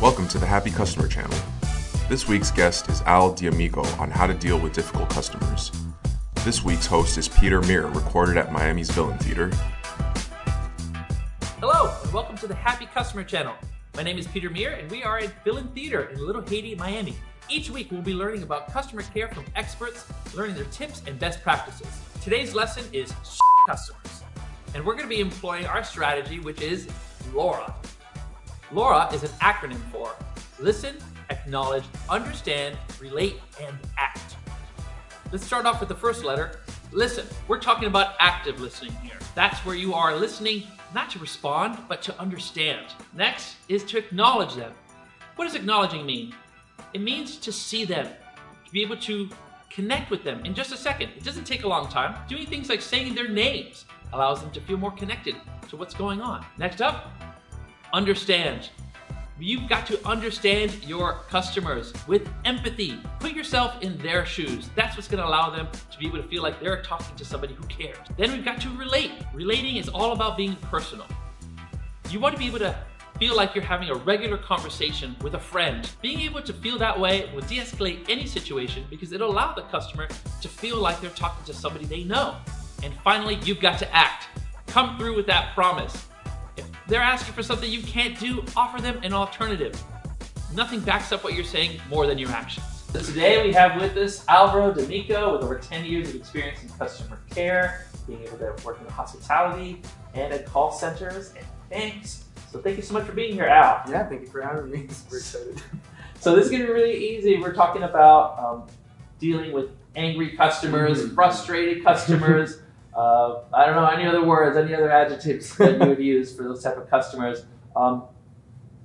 Welcome to the Happy Customer Channel. This week's guest is Al D'Amico on how to deal with difficult customers. This week's host is Peter Mir, recorded at Miami's Villain Theater. Hello, and welcome to the Happy Customer Channel. My name is Peter Mir, and we are at Villain Theater in Little Haiti, Miami. Each week, we'll be learning about customer care from experts, learning their tips and best practices. Today's lesson is customers, and we're going to be employing our strategy, which is LAURA. LAURA is an acronym for Listen, Acknowledge, Understand, Relate, and Act. Let's start off with the first letter. Listen. We're talking about active listening here. That's where you are listening not to respond, but to understand. Next is to acknowledge them. What does acknowledging mean? It means to see them, to be able to connect with them in just a second. It doesn't take a long time. Doing things like saying their names allows them to feel more connected to what's going on. Next up, understand. You've got to understand your customers with empathy. Put yourself in their shoes. That's what's going to allow them to be able to feel like they're talking to somebody who cares. Then we've got to relate. Relating is all about being personal. You want to be able to feel like you're having a regular conversation with a friend. Being able to feel that way will de escalate any situation because it'll allow the customer to feel like they're talking to somebody they know. And finally, you've got to act. Come through with that promise. If they're asking for something you can't do, offer them an alternative. Nothing backs up what you're saying more than your actions. So today we have with us Alvaro D'Amico with over 10 years of experience in customer care, being able to work in hospitality and at call centers and banks. So thank you so much for being here, Al. Yeah, thank you for having me. We're excited. So this is gonna be really easy. We're talking about um, dealing with angry customers, Mhm. frustrated customers. Uh, I don't know any other words, any other adjectives that you would use for those type of customers. Um,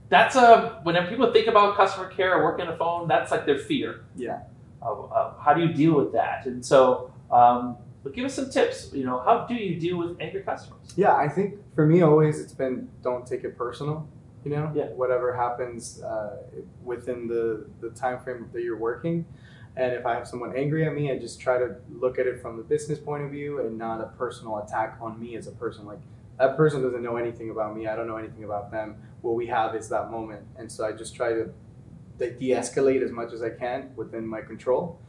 that's a whenever people think about customer care or working on a phone, that's like their fear. Yeah. How do you deal with that? And so, um, but give us some tips. You know, how do you deal with angry customers? Yeah, I think for me always it's been don't take it personal. You know, Yeah. whatever happens uh, within the the time frame that you're working, and if I have someone angry at me, I just try to look at it from the business point of view and not a personal attack on me as a person. Like that person doesn't know anything about me. I don't know anything about them. What we have is that moment, and so I just try to de- de-escalate as much as I can within my control.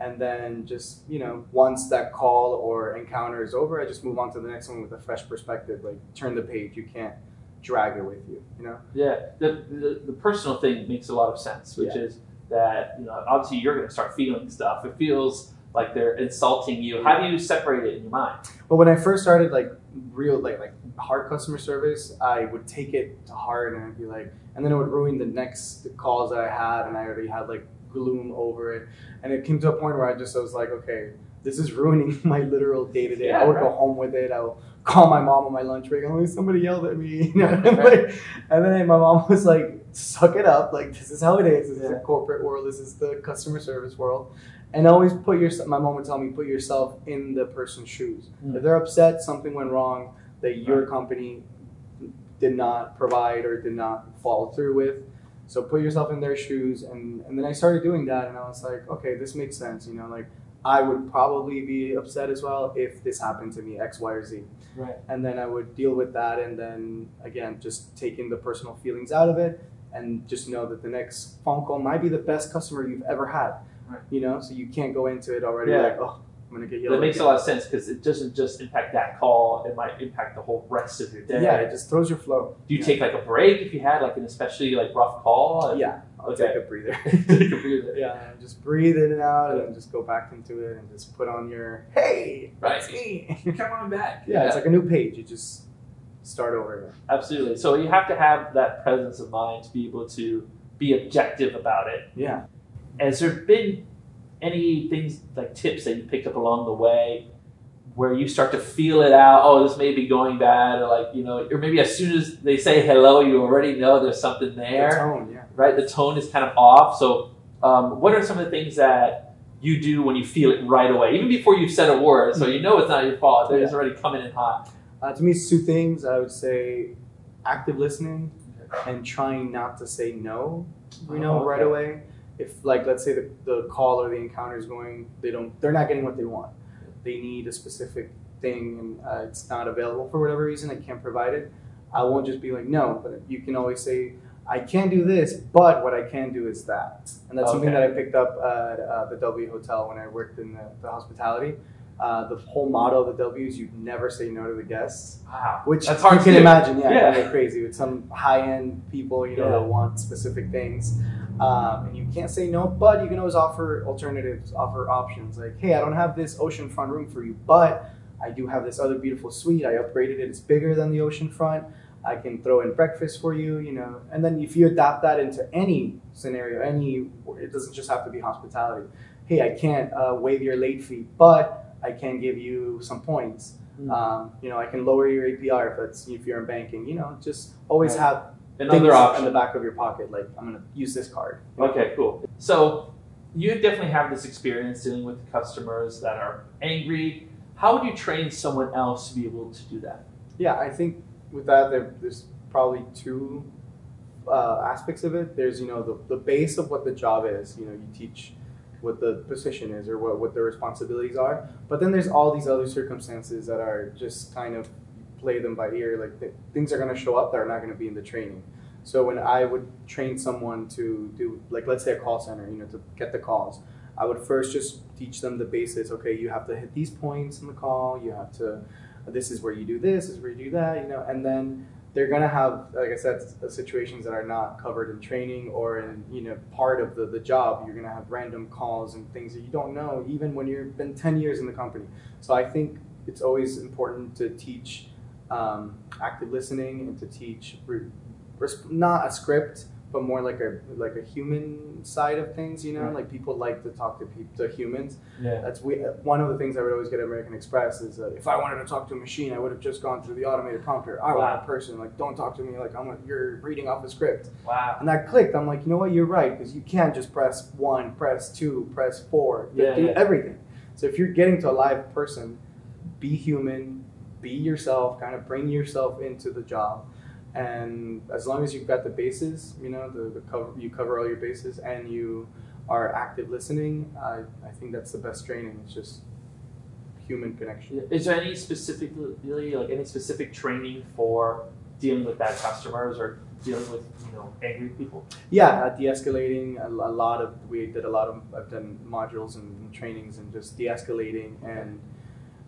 and then just you know once that call or encounter is over i just move on to the next one with a fresh perspective like turn the page you can't drag it with you you know Yeah, the, the, the personal thing makes a lot of sense, which Yeah. is that, you know, obviously you're going to start feeling stuff. It feels like they're insulting you. How do you separate it in your mind? Well, when i first started like real like like hard customer service i would take it to heart and i'd be like and then it would ruin the next calls that i had and i already had like gloom over it and it came to a point where i just was like okay this is ruining my literal day to day. I would go home with it. I will call my mom on my lunch break. I'm like, somebody yelled at me. You know? like, and then my mom was like, suck it up. Like, this is how it is. This is the corporate world. This is the customer service world. And always put yourself, my mom would tell me, put yourself in the person's shoes. Mm. If they're upset, something went wrong that your company did not provide or did not follow through with. So put yourself in their shoes. And, and then I started doing that. And I was like, okay, this makes sense. You know, like, I would probably be upset as well if this happened to me, X, Y, or Z. Right. And then I would deal with that, and then again, just taking the personal feelings out of it, and just know that the next phone call might be the best customer you've ever had. Right. You know, so you can't go into it already Yeah. like, oh, I'm gonna get yelled. That makes at. a lot of sense because it doesn't just impact that call, it might impact the whole rest of your day. Yeah, it just throws your flow. Do you yeah. take like a break if you had like an especially like rough call? Yeah, I'll Okay. take a breather. Take a breather. yeah, just breathe in and out, and then just go back into it, and just put on your hey, Right. me. Come on back. yeah, it's like a new page. You just start over. Absolutely. So you have to have that presence of mind to be able to be objective about it. Yeah. Has there been any things like tips that you picked up along the way where you start to feel it out? Oh, this may be going bad, or like you know, or maybe as soon as they say hello, you already know there's something The there, tone, yeah. Right? The tone is kind of off. So, um, what are some of the things that you do when you feel it right away, even before you've said a word, so you know it's not your fault? They're just already coming in hot. Uh, to me, it's two things. I would say active listening and trying not to say no, you know, Oh, right away. If like let's say the, the call or the encounter is going, they don't, they're not getting what they want. They need a specific thing and uh, it's not available for whatever reason. I can't provide it. I won't just be like no, but you can always say, I can't do this, but what I can do is that. And that's something that I picked up at uh, the W Hotel when I worked in the, the hospitality. Uh, the whole motto of the W is you never say no to the guests, Wow. which That's hard you to can do. imagine. Yeah, Yeah. crazy with some high end people, you know, Yeah. that want specific things. Um, and you can't say no, but you can always offer alternatives, offer options. Like, hey, I don't have this oceanfront room for you, but I do have this other beautiful suite. I upgraded it. It's bigger than the oceanfront. I can throw in breakfast for you, you know. And then if you adapt that into any scenario, any, it doesn't just have to be hospitality. Hey, I can't uh, waive your late fee, but I can give you some points. Mm. Um, you know, I can lower your APR if that's if you're in banking. You know, just always Right. have Another in the back of your pocket. Like I'm gonna use this card. you know? Okay, cool. So you definitely have this experience dealing with customers that are angry. How would you train someone else to be able to do that? Yeah, I think with that there, there's probably two uh, aspects of it. There's you know the, the base of what the job is. You know, you teach what the position is or what, what the responsibilities are. But then there's all these other circumstances that are just kind of play them by ear. Like th- things are going to show up that are not going to be in the training. So when I would train someone to do like let's say a call center, you know, to get the calls, I would first just teach them the basics. Okay, you have to hit these points in the call. You have to. This is where you do this. This is where you do that. You know, and then they're gonna have, like I said, situations that are not covered in training or in you know part of the, the job. You're gonna have random calls and things that you don't know, even when you've been ten years in the company. So I think it's always important to teach um, active listening and to teach not a script, but more like a like a human side of things. You know, Right. like people like to talk to people to humans. Yeah. That's we, one of the things I would always get at American Express is that if I wanted to talk to a machine, I would have just gone through the automated prompter. I want a person. Like, don't talk to me like I'm. A, you're reading off a script. Wow. And that clicked. I'm like, you know what? You're right because you can't just press one, press two, press four, Yeah, do yeah. everything. So if you're getting to a live person, be human, be yourself, kind of bring yourself into the job. And as long as you've got the bases, you know, the, the cover, you cover all your bases, and you are active listening. I, I think that's the best training. It's just human connection. Is there any specifically like any specific training for dealing with bad customers or dealing with you know angry people? Yeah, uh, de-escalating. A, a lot of we did a lot of I've done modules and trainings and just de-escalating and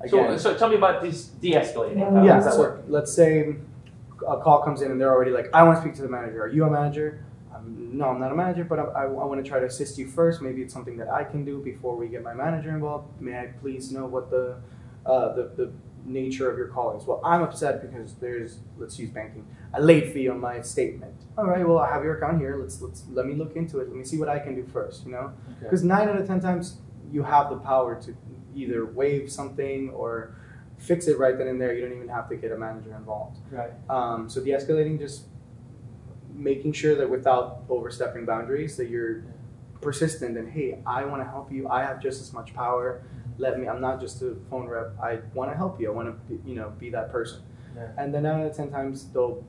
again. So, so tell me about these de-escalating. How yeah, does that so work? let's say a call comes in and they're already like, I want to speak to the manager. Are you a manager? Um, no, I'm not a manager, but I, I, I want to try to assist you first. Maybe it's something that I can do before we get my manager involved. May I please know what the uh, the, the nature of your call is? Well, I'm upset because there's let's use banking a late fee on my statement. All right, well I have your account here. Let's let's let me look into it. Let me see what I can do first. You know. Okay. Because nine out of ten times you have the power to either waive something or fix it right then and there. You don't even have to get a manager involved. Right. Um, so de-escalating, just making sure that without overstepping boundaries, that you're persistent and hey, I want to help you. I have just as much power. Let me. I'm not just a phone rep. I want to help you. I want to, you know, be that person. Yeah. And then nine out of ten times they'll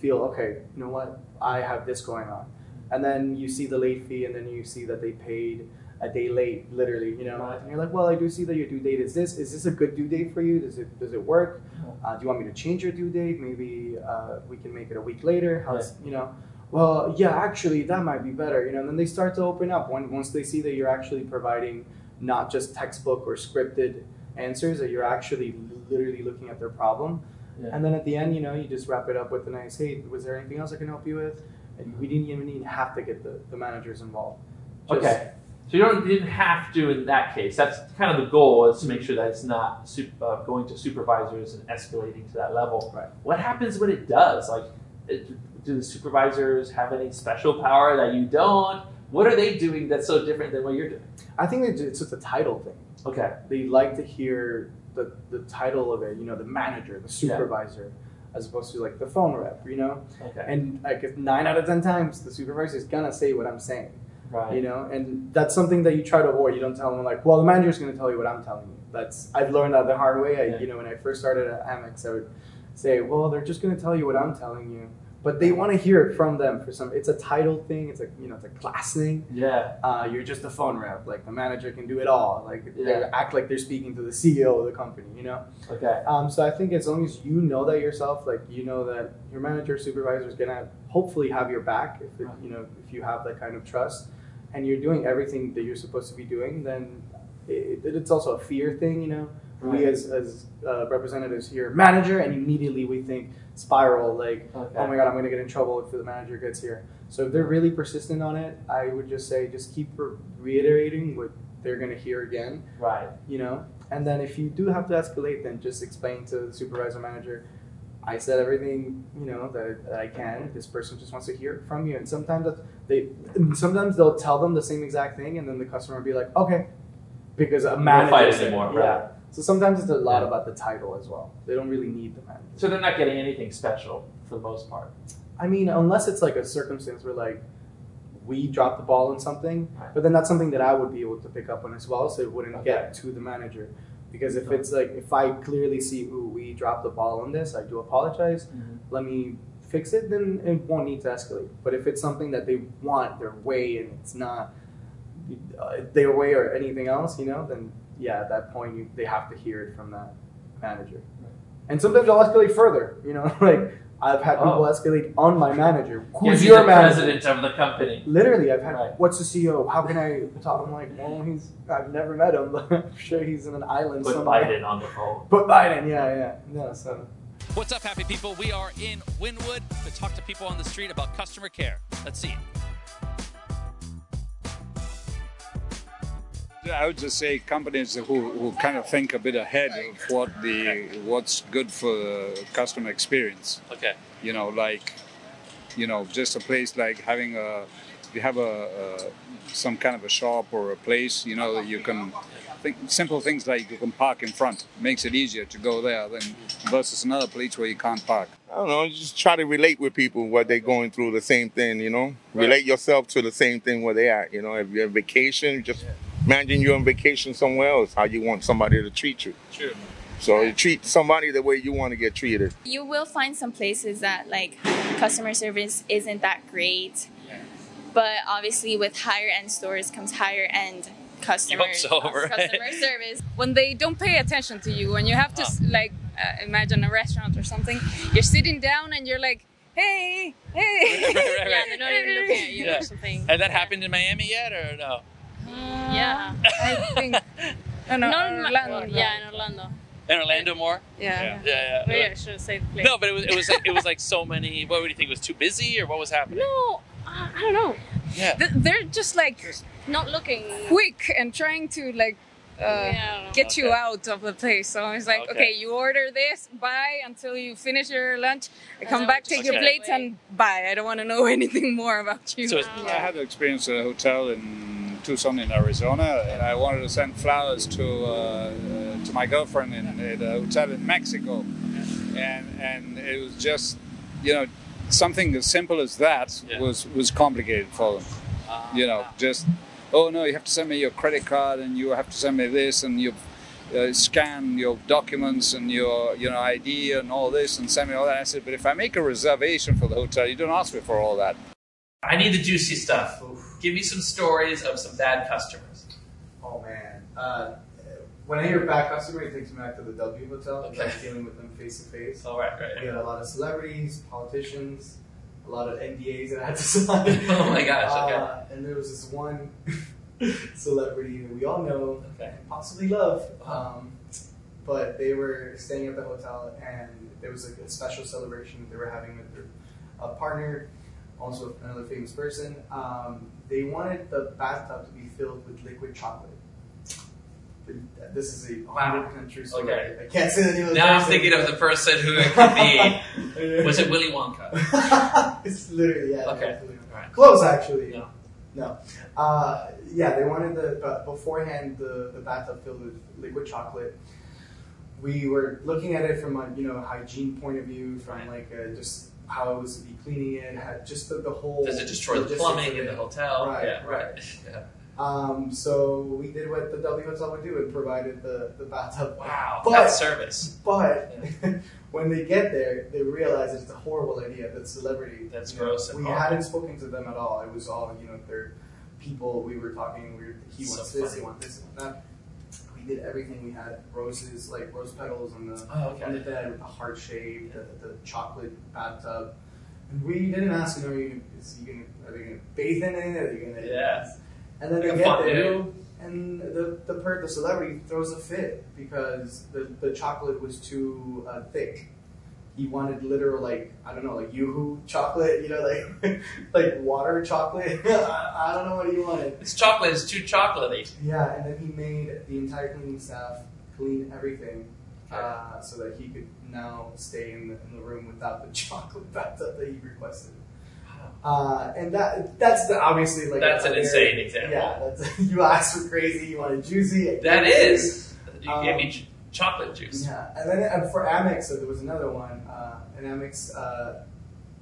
feel okay. You know what? I have this going on. And then you see the late fee, and then you see that they paid a day late, literally. You know, Right. and you're like, well, I do see that your due date is this. Is this a good due date for you? Does it does it work? Uh, do you want me to change your due date? Maybe uh, we can make it a week later. How's you know? Well, yeah, actually, that might be better. You know, and then they start to open up when once they see that you're actually providing not just textbook or scripted answers, that you're actually literally looking at their problem. Yeah. And then at the end, you know, you just wrap it up with a nice, hey, was there anything else I can help you with? And we didn't even need, have to get the, the managers involved. Just- Okay. So you don't you didn't have to in that case. That's kind of the goal is to make sure that it's not sup- uh, going to supervisors and escalating to that level. Right. What happens when it does? Like, it, do the supervisors have any special power that you don't? What are they doing that's so different than what you're doing? I think it's it's just a title thing. Okay. They like to hear the, the title of it, you know, the manager, the Yeah. supervisor, as opposed to like the phone rep, you know? Okay. And like if nine out of 10 times, the supervisor is gonna say what I'm saying. Right. you know and that's something that you try to avoid you don't tell them like well the manager's going to tell you what i'm telling you that's i've learned that the hard way I, Yeah. you know when i first started at amex i would say well they're just going to tell you what i'm telling you but they want to hear it from them for some. It's a title thing. It's a you know it's a class thing. Yeah. Uh, you're just a phone rep. Like the manager can do it all. Like they act like they're speaking to the CEO of the company. You know. Okay. Um, so I think as long as you know that yourself, like you know that your manager, supervisor is gonna hopefully have your back if it, you know if you have that kind of trust, and you're doing everything that you're supposed to be doing, then it, it's also a fear thing. You know, we as as uh, representatives here, manager, and immediately we think spiral. Like, Okay. oh my god, I'm gonna get in trouble if the manager gets here. So if they're really persistent on it, I would just say just keep re- reiterating what they're gonna hear again Right. you know and then if you do have to escalate then just explain to the supervisor manager i said everything you know that, that i can this person just wants to hear it from you and sometimes they sometimes they'll tell them the same exact thing and then the customer will be like okay because a manager fight anymore, yeah right. So sometimes it's a lot about the title as well they don't really need the manager So they're not getting anything special for the most part. I mean, unless it's like a circumstance where like we dropped the ball on something, Right. but then that's something that I would be able to pick up on as well, so it wouldn't Okay. get to the manager. Because if it's like if I clearly see, ooh, we dropped the ball on this, I do apologize. Let me fix it. Then it won't need to escalate. But if it's something that they want their way and it's not uh, their way or anything else, you know, then yeah, at that point you, they have to hear it from that manager. And sometimes I'll escalate further. You know, like I've had people Oh. escalate on my manager. Who's he's your the manager? president of the company. Literally, I've had. Right. What's the CEO? How can I talk? I'm like, well, he's. I've never met him, but I'm sure he's in an island Put somewhere. Biden on the phone. Put Biden. Yeah, yeah, yeah. So. What's up, happy people? We are in Wynwood to talk to people on the street about customer care. Let's see it. I would just say companies who, who kind of think a bit ahead of what the what's good for the customer experience. Okay. You know, like you know, just a place like having a if you have a, a some kind of a shop or a place, you know, that you can think simple things like you can park in front makes it easier to go there than versus another place where you can't park. I don't know, just try to relate with people what they're going through, the same thing, you know. Relate yourself to the same thing where they are, you know. If you're on vacation, just imagine you're on vacation somewhere else, how you want somebody to treat you. Sure. So you treat somebody the way you want to get treated. You will find some places that like customer service isn't that great, but obviously with higher end stores comes higher end customer so, right? customer service. when they don't pay attention to you and you have to s like uh, imagine a restaurant or something you're sitting down and you're like hey hey Right, right, right. Yeah, they're not even looking at you Yeah. or something. Has that happened in Miami yet, or no? Yeah. i think no, no, Not in Orlando, Ma- Yeah, in Orlando. In Orlando more? yeah, Yeah, yeah. Maybe I should have said place. No, but it was it was like, it was like so many. What would you think? It was too busy, or what was happening? no uh, i don't know Yeah. Th- they're just like Not looking. quick and trying to like uh, Yeah, I don't get you out of the place so it's like Okay. okay. you order this buy until you finish your lunch come back take just your plates and buy i don't want to know anything more about you So it's, I had the experience at a hotel in Tucson, in Arizona, and I wanted to send flowers to uh, uh, to my girlfriend in, at a hotel in Mexico, and and it was just you know something as simple as that Yeah. was was complicated for them. uh, You know, just oh no, you have to send me your credit card, and you have to send me this, and you. Uh, scan your documents and your you know ID and all this and send me all that. I said, but if I make a reservation for the hotel, you don't ask me for all that. I need the juicy stuff. Give me some stories of some bad customers. Oh man. Uh, when I hear bad customer, it takes me back to the W Hotel. Okay. Like dealing with them face to face. All right, right. We had a lot of celebrities, politicians, a lot of NDAs that I had to sign. Oh my gosh, okay. Uh, and there was this one celebrity that we all know Okay. and possibly love. Um, but they were staying at the hotel, and there was like a special celebration that they were having with their a partner, also another famous person. Um, they wanted the bathtub to be filled with liquid chocolate. This is a Wow. 100% true story. Okay. I can't say the name of the Now I'm thinking of the person who it could be. Was it Willy Wonka? it's literally yeah. Okay. it's literally- Alright. Close actually. No. No. Uh, yeah, they wanted the but beforehand the the bathtub filled with liquid chocolate. We were looking at it from a you know hygiene point of view, from Right. like uh, just how it was to be cleaning it, had just the, the whole. Does it destroy the plumbing in the hotel? Right, yeah, right. Yeah. Um, so we did what the W Hotel would do and provided the, the bathtub. Wow, But- that's service. But when they get there, they realize it's a horrible idea. That celebrity. That's you know, gross and We hadn't spoken to them at all. It was all you know. They're people. We were talking. We were, he So wants this. He wants this. and that. We did everything. We had roses, like rose petals on the Oh, on the bed with the heart shape, the, the chocolate bathtub. And we didn't ask him, are you, is he gonna, are they gonna bathe in it? Are they gonna? Yeah. And then Like they get there, and the the per, the celebrity throws a fit because the, the chocolate was too uh, thick. He wanted literal like I don't know like YooHoo chocolate, you know like like water chocolate. I, I don't know what he wanted. It's chocolate It's too chocolatey. Yeah, and then he made the entire cleaning staff clean everything uh, so that he could now stay in the, in the room without the chocolate bathtub that he requested. Uh, and that that's the, obviously like That's an very- insane example. Yeah, that's, you asked for crazy. You wanted juicy. That gave it to is. You Um, gave me ch- chocolate juice. yeah, and then uh, for Amex, so there was another one. An Amex, uh,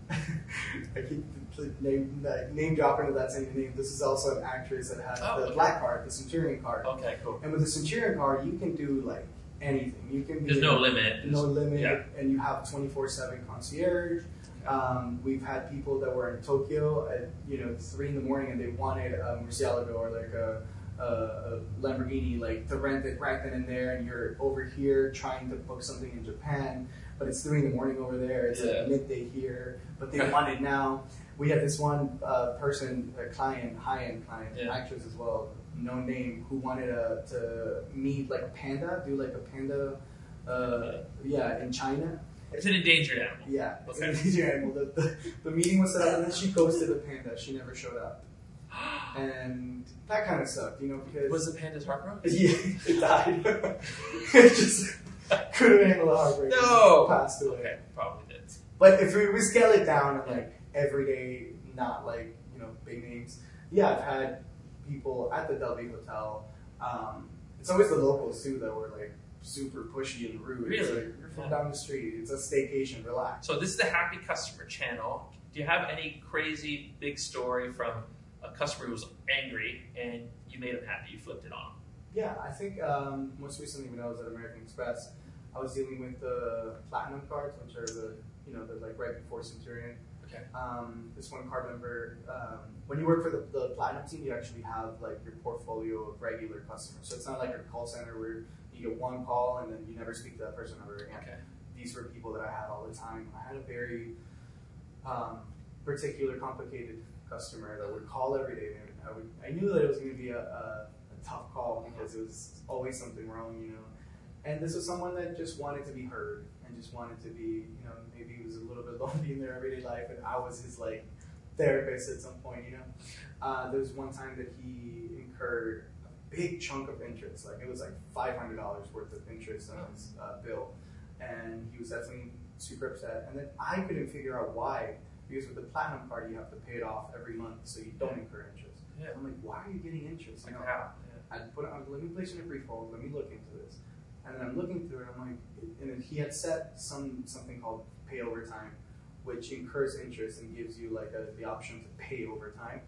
I keep pl- name name dropping that same name. This is also an actress that had Oh, the okay. black card, the Centurion card. Okay, cool. And with the Centurion card, you can do like anything. You can be There's no limit. no limit, Yeah. and you have twenty four seven concierge. Um, we've had people that were in Tokyo at you know three in the morning and they wanted a Murcielago or like a, a, a Lamborghini like to rent it right then and there, and you're over here trying to book something in Japan, but it's three in the morning over there. It's Yeah. like midday here, but they want it now. We had this one uh, person, a client, high end client, Yeah. actress as well, no name, who wanted uh, to meet like a panda, do like a panda, uh, yeah, in China. It's an endangered animal. Yeah, it's Okay. an endangered animal. The, the, the meeting was set up, and then she ghosted the panda. She never showed up, and that kind of sucked, you know, because Was the panda's heart broken? yeah, it died. it just couldn't handle the heartbreak. It No. passed away. Okay, probably did. But if we, we scale it down and like everyday, not like you know big names, yeah, I've had people at the W Hotel. Um, it's always the locals too that were like super pushy and rude. It's Really? like, you're from down the street. It's a staycation. Relax. So this is the Happy Customer channel. Do you have any crazy big story from a customer who was angry and you made them happy? You flipped it on. Yeah, I think um, most recently when I was at American Express, I was dealing with the platinum cards, which are the you know they're like right before Centurion. Okay. Um, this one card member, um, when you work for the, the platinum team, you actually have like your portfolio of regular customers. So it's not like a call center where you get one call and then you never speak to that person ever again. Okay. These were people that I had all the time. I had a very um, particular, complicated customer that would call every day. And I would, I knew that it was going to be a, a, a tough call because it was always something wrong, you know. And this was someone that just wanted to be heard and just wanted to be, you know, maybe he was a little bit lonely in their everyday life, and I was his like therapist at some point, you know. Uh, there was one time that he incurred a big chunk of interest, like it was like five hundred dollars worth of interest on his uh, bill, and he was definitely super upset. And then I couldn't figure out why, because with the platinum card you have to pay it off every month, so you don't incur interest. Yeah. I'm like, why are you getting interest? Like You know, how? I put it on, let me place it in a brief hold, let me look into this. And I'm looking through it, I'm like, and he had set some something called pay over time, which incurs interest and gives you like a, the option to pay over time.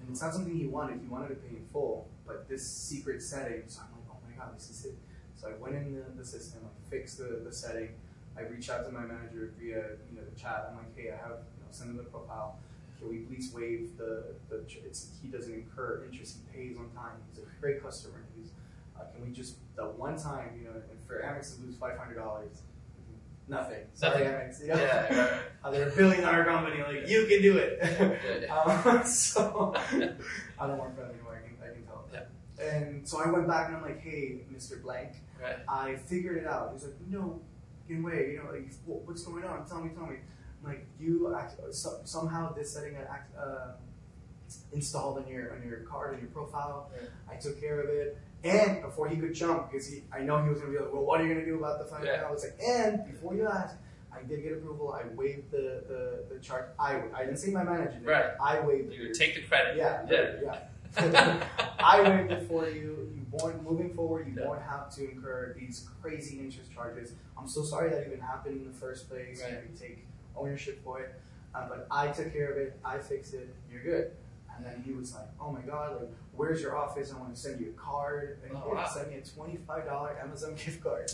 And it's not something he wanted, he wanted to pay in full, but this secret setting, so I'm like, oh my god, this is it. So I went in the, the system, I fixed the, the setting, I reached out to my manager via you know the chat. I'm like, hey, I have you know send him the profile. Can we please waive the the he doesn't incur interest, he pays on time. He's a great customer. He's uh, can we just the one time you know and for Amex to lose five hundred dollars, nothing. Sorry. Amex. You know? Yeah, right. Uh, they're a billion dollar company. Like you can do it. Um, so I don't work for them anymore. I can I can tell. Yeah. And so I went back and I'm like, hey, Mr. Blank. Right. I figured it out. He's like, no, in way, you know, like, "Wha- what's going on? Tell me, tell me. I'm like, you act, so, somehow this setting got act, uh, installed on your on your card and your profile. I took care of it. And before he could jump, because he, I know he was gonna be like, well, what are you gonna do about the five Yeah. I was like, and before you ask, I did get approval. I waived the the, the charge. I I didn't say my manager. did. Right. I waived. You take the credit. Yeah, Yeah. yeah. I waived it for you. You won't moving forward. You Yeah. won't have to incur these crazy interest charges. I'm so sorry that even happened in the first place. Right. You can take ownership for it, uh, but I took care of it. I fixed it. You're good. And then he was like, "Oh my god, like, where's your office? I want to send you a card." And Oh, he wow. sent me a twenty-five dollar Amazon gift card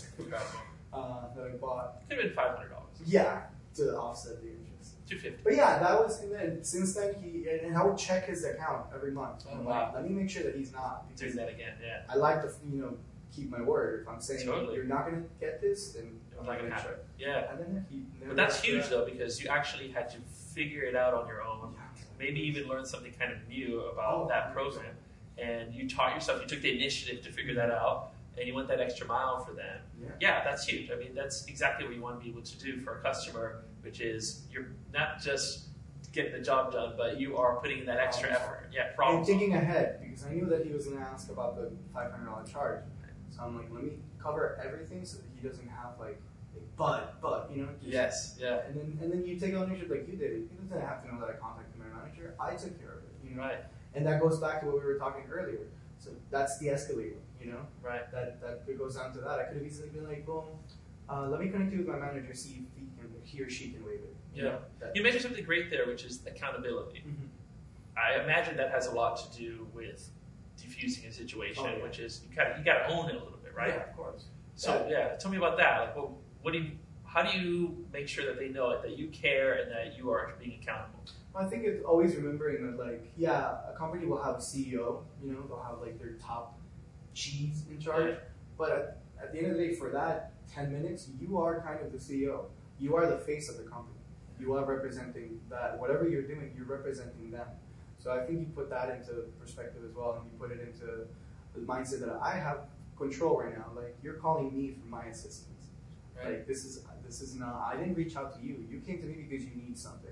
uh, that I bought. Could have been five hundred dollars. Yeah, to offset the interest. Two fifty. But yeah, that was and then since then he and, I would check his account every month. Oh, I'm wow. like, let me make sure that he's not Doing that again, yeah. I like to you know keep my word. If I'm saying Totally. you're not gonna get this, then It's not gonna make happen. sure. Yeah. And then he never But that's huge that. though because you actually had to figure it out on your own. Maybe even learn something kind of new about that 100%. program. And you taught yourself, you took the initiative to figure that out and you went that extra mile for them. Yeah. Yeah, that's huge. I mean, that's exactly what you want to be able to do for a customer, which is you're not just getting the job done, but you are putting in that extra effort. Yeah, problem. And thinking ahead because I knew that he was gonna ask about the five hundred dollar charge. So I'm like, let me cover everything so that he doesn't have like, a but but you know. Just, Yes, yeah. And then and then you take ownership like you did. He doesn't have to know that I contacted manager. I took care of it. You know. Right, And that goes back to what we were talking earlier. So that's the escalator, you know? right. That that goes down to that. I could have easily been like, well, uh, let me connect you with my manager, see if he can he or she can waive it. You Yeah. know? That- You mentioned something great there, which is accountability. Mhm. I imagine that has a lot to do with diffusing a situation, Oh, yeah. which is you kind of you got to own it a little bit, right? Yeah, of course. So yeah, tell me about that. Like, what, what do you? How do you make sure that they know it, that you care, and that you are being accountable? I think it's always remembering that, like, yeah, a company will have a CEO, you know, they'll have like their top cheese in charge. Yeah. But at, at the end of the day, for that 10 minutes, you are kind of the CEO. You are the face of the company. You are representing that. Whatever you're doing, you're representing them. So I think you put that into perspective as well, and you put it into the mindset that I have control right now. Like, you're calling me for my assistance. Right. Like this is this is not. I didn't reach out to you. You came to me because you need something.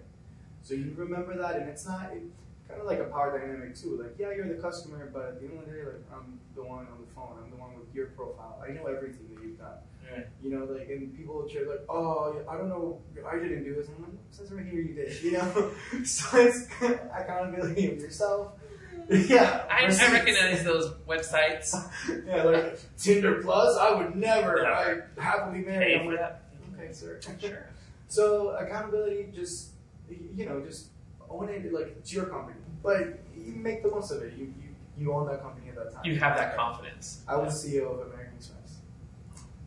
So you remember that, and it's not it, kind of like a power dynamic too. Like yeah, you're the customer, but at the end of the day, like I'm the one on the phone. I'm the one with your profile. I know everything that you've done. Right. You know, like and people will cheer like, oh, I don't know, I didn't do this. I'm like, it says right here you did. You know, so it's accountability of yourself. Yeah, I, I recognize those websites. Yeah, like Tinder Plus, I would never. I happily married. Pay I'm like, that. okay, sir. Sure. So accountability, just you know, just own it like it's your company, but you make the most of it. You you, you own that company at that time. You have that confidence. I was CEO of American Express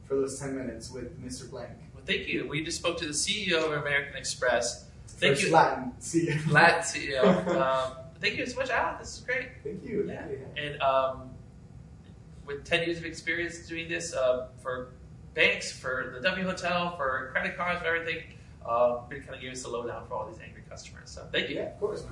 for those ten minutes with Mr. Blank. Well, thank you. We just spoke to the CEO of American Express. Thank First you, Latin CEO. Latin CEO. Um, thank you so much, Al. This is great. Thank you. Yeah. You. And um, with 10 years of experience doing this uh, for banks, for the W Hotel, for credit cards, for everything, uh, kind of gave us a lowdown for all these angry customers. So thank you. Yeah, of course.